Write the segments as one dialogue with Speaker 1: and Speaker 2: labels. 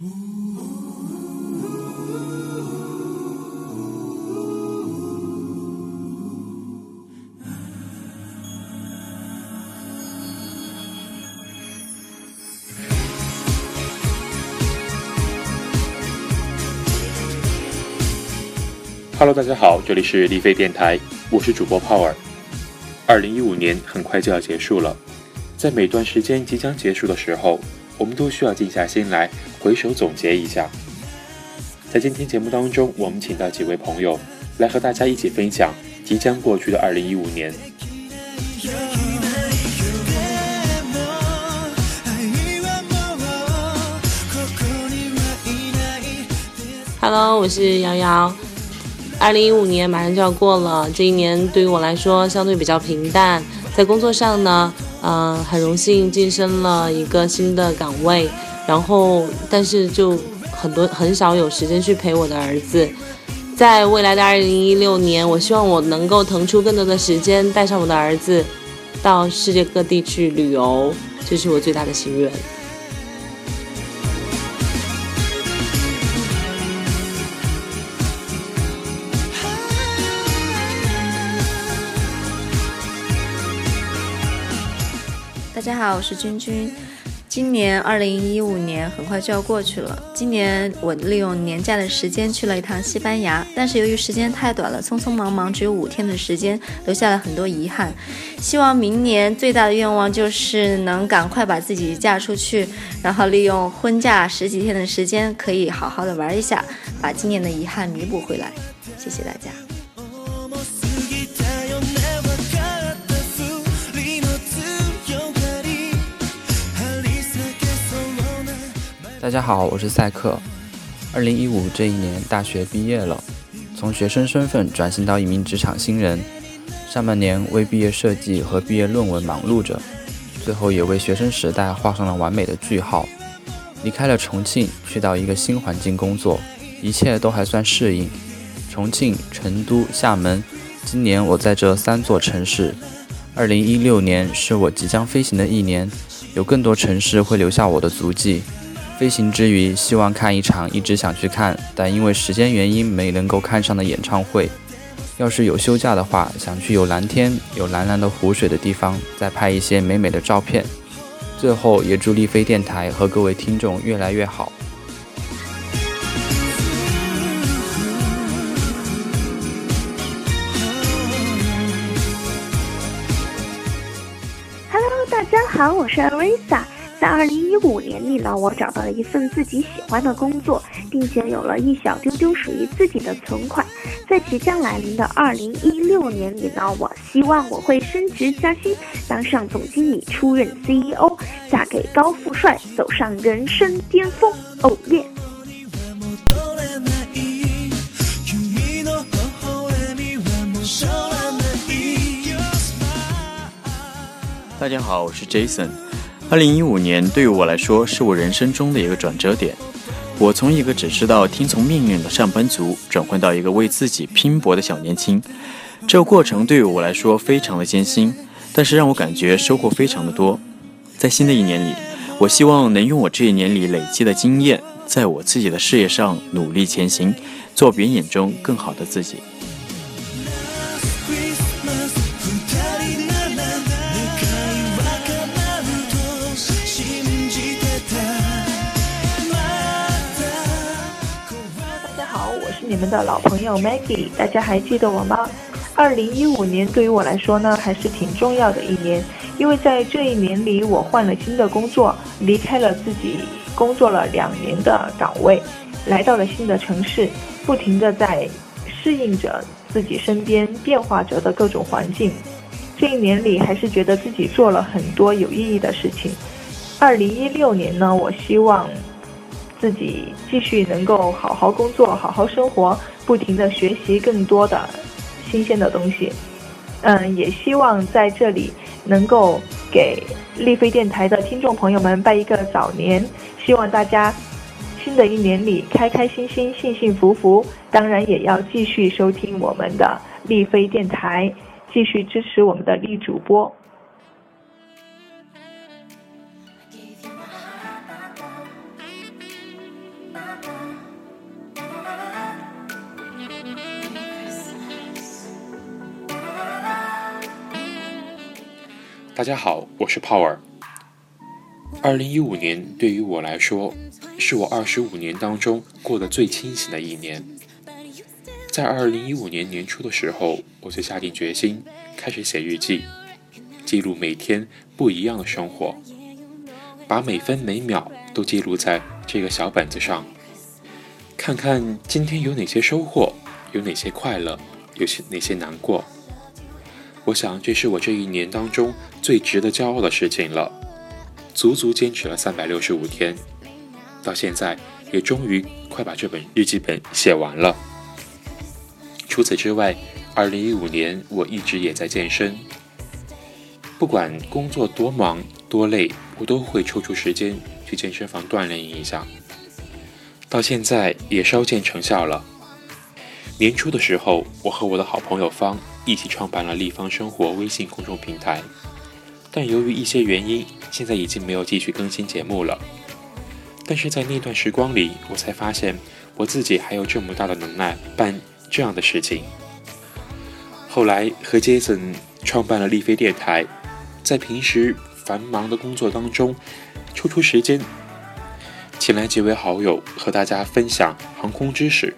Speaker 1: Hello，大家好，这里是立飞电台，我是主播 Power。二零一五年很快就要结束了，在每段时间即将结束的时候，我们都需要静下心来回首总结一下。在今天节目当中，我们请到几位朋友来和大家一起分享即将过去的二零一五年。
Speaker 2: Hello，我是瑶瑶。二零一五年马上就要过了，这一年对于我来说相对比较平淡。在工作上呢，嗯，很荣幸晋升了一个新的岗位，然后但是就很多很少有时间去陪我的儿子。在未来的二零一六年，我希望我能够腾出更多的时间，带上我的儿子到世界各地去旅游，这是我最大的心愿。
Speaker 3: 大家好，我是君君。今年二零一五年很快就要过去了。今年我利用年假的时间去了一趟西班牙，但是由于时间太短了，匆匆忙忙只有五天的时间，留下了很多遗憾。希望明年最大的愿望就是能赶快把自己嫁出去，然后利用婚假十几天的时间，可以好好的玩一下，把今年的遗憾弥补回来。谢谢大家。
Speaker 4: 大家好，我是赛克。二零一五这一年，大学毕业了，从学生身份转型到一名职场新人。上半年为毕业设计和毕业论文忙碌着，最后也为学生时代画上了完美的句号。离开了重庆，去到一个新环境工作，一切都还算适应。重庆、成都、厦门，今年我在这三座城市。二零一六年是我即将飞行的一年，有更多城市会留下我的足迹。飞行之余，希望看一场一直想去看，但因为时间原因没能够看上的演唱会。要是有休假的话，想去有蓝天、有蓝蓝的湖水的地方，再拍一些美美的照片。最后，也祝立飞电台和各位听众越来越好。
Speaker 5: Hello，大家好，我是 Arisa。在二零一五年里呢，我找到了一份自己喜欢的工作，并且有了一小丢丢属于自己的存款。在即将来临的二零一六年里呢，我希望我会升职加薪，当上总经理，出任 CEO，嫁给高富帅，走上人生巅峰。哦耶！
Speaker 1: 大家好，我是 Jason。二零一五年对于我来说，是我人生中的一个转折点。我从一个只知道听从命令的上班族，转换到一个为自己拼搏的小年轻。这个过程对于我来说非常的艰辛，但是让我感觉收获非常的多。在新的一年里，我希望能用我这一年里累积的经验，在我自己的事业上努力前行，做别人眼中更好的自己。
Speaker 6: 你们的老朋友 Maggie，大家还记得我吗？二零一五年对于我来说呢，还是挺重要的一年，因为在这一年里，我换了新的工作，离开了自己工作了两年的岗位，来到了新的城市，不停的在适应着自己身边变化着的各种环境。这一年里，还是觉得自己做了很多有意义的事情。二零一六年呢，我希望。自己继续能够好好工作，好好生活，不停的学习更多的新鲜的东西。嗯，也希望在这里能够给丽飞电台的听众朋友们拜一个早年，希望大家新的一年里开开心心、幸幸福福。当然，也要继续收听我们的丽飞电台，继续支持我们的丽主播。
Speaker 7: 大家好，我是 Power。二零一五年对于我来说，是我二十五年当中过得最清醒的一年。在二零一五年年初的时候，我就下定决心开始写日记，记录每天不一样的生活，把每分每秒都记录在这个小本子上，看看今天有哪些收获，有哪些快乐，有些哪些难过。我想，这是我这一年当中最值得骄傲的事情了。足足坚持了三百六十五天，到现在也终于快把这本日记本写完了。除此之外，二零一五年我一直也在健身。不管工作多忙多累，我都会抽出时间去健身房锻炼一下。到现在也稍见成效了。年初的时候，我和我的好朋友方一起创办了立方生活微信公众平台，但由于一些原因，现在已经没有继续更新节目了。但是在那段时光里，我才发现我自己还有这么大的能耐办这样的事情。后来和 Jason 创办了立飞电台，在平时繁忙的工作当中，抽出时间，请来几位好友和大家分享航空知识。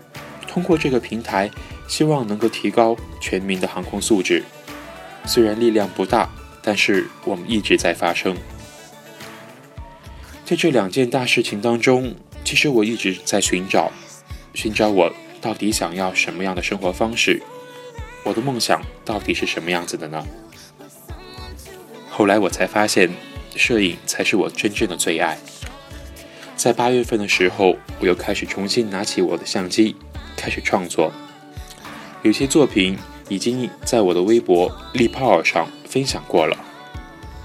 Speaker 7: 通过这个平台，希望能够提高全民的航空素质。虽然力量不大，但是我们一直在发声。在这两件大事情当中，其实我一直在寻找，寻找我到底想要什么样的生活方式，我的梦想到底是什么样子的呢？后来我才发现，摄影才是我真正的最爱。在八月份的时候，我又开始重新拿起我的相机。开始创作，有些作品已经在我的微博“立泡”上分享过了，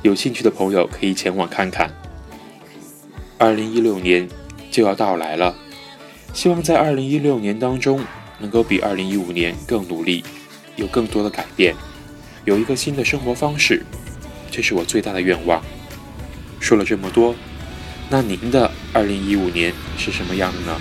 Speaker 7: 有兴趣的朋友可以前往看看。二零一六年就要到来了，希望在二零一六年当中能够比二零一五年更努力，有更多的改变，有一个新的生活方式，这是我最大的愿望。说了这么多，那您的二零一五年是什么样的呢？